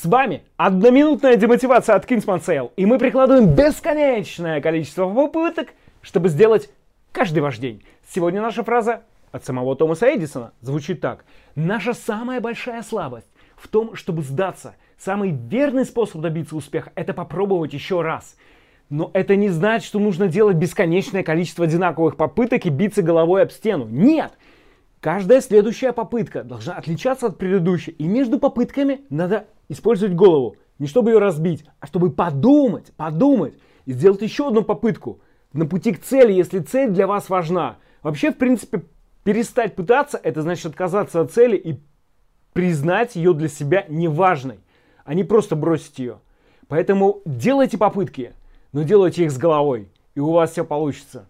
С вами одноминутная демотивация от Kingsman Sale, и мы прикладываем бесконечное количество попыток, чтобы сделать каждый ваш день. Сегодня наша фраза от самого Томаса Эдисона звучит так. Наша самая большая слабость в том, чтобы сдаться. Самый верный способ добиться успеха – это попробовать еще раз. Но это не значит, что нужно делать бесконечное количество одинаковых попыток и биться головой об стену. Нет! Каждая следующая попытка должна отличаться от предыдущей. И между попытками надо использовать голову. Не чтобы ее разбить, а чтобы подумать, подумать и сделать еще одну попытку на пути к цели, если цель для вас важна. Вообще, в принципе, перестать пытаться, это значит отказаться от цели и признать ее для себя неважной, а не просто бросить ее. Поэтому делайте попытки, но делайте их с головой, и у вас все получится.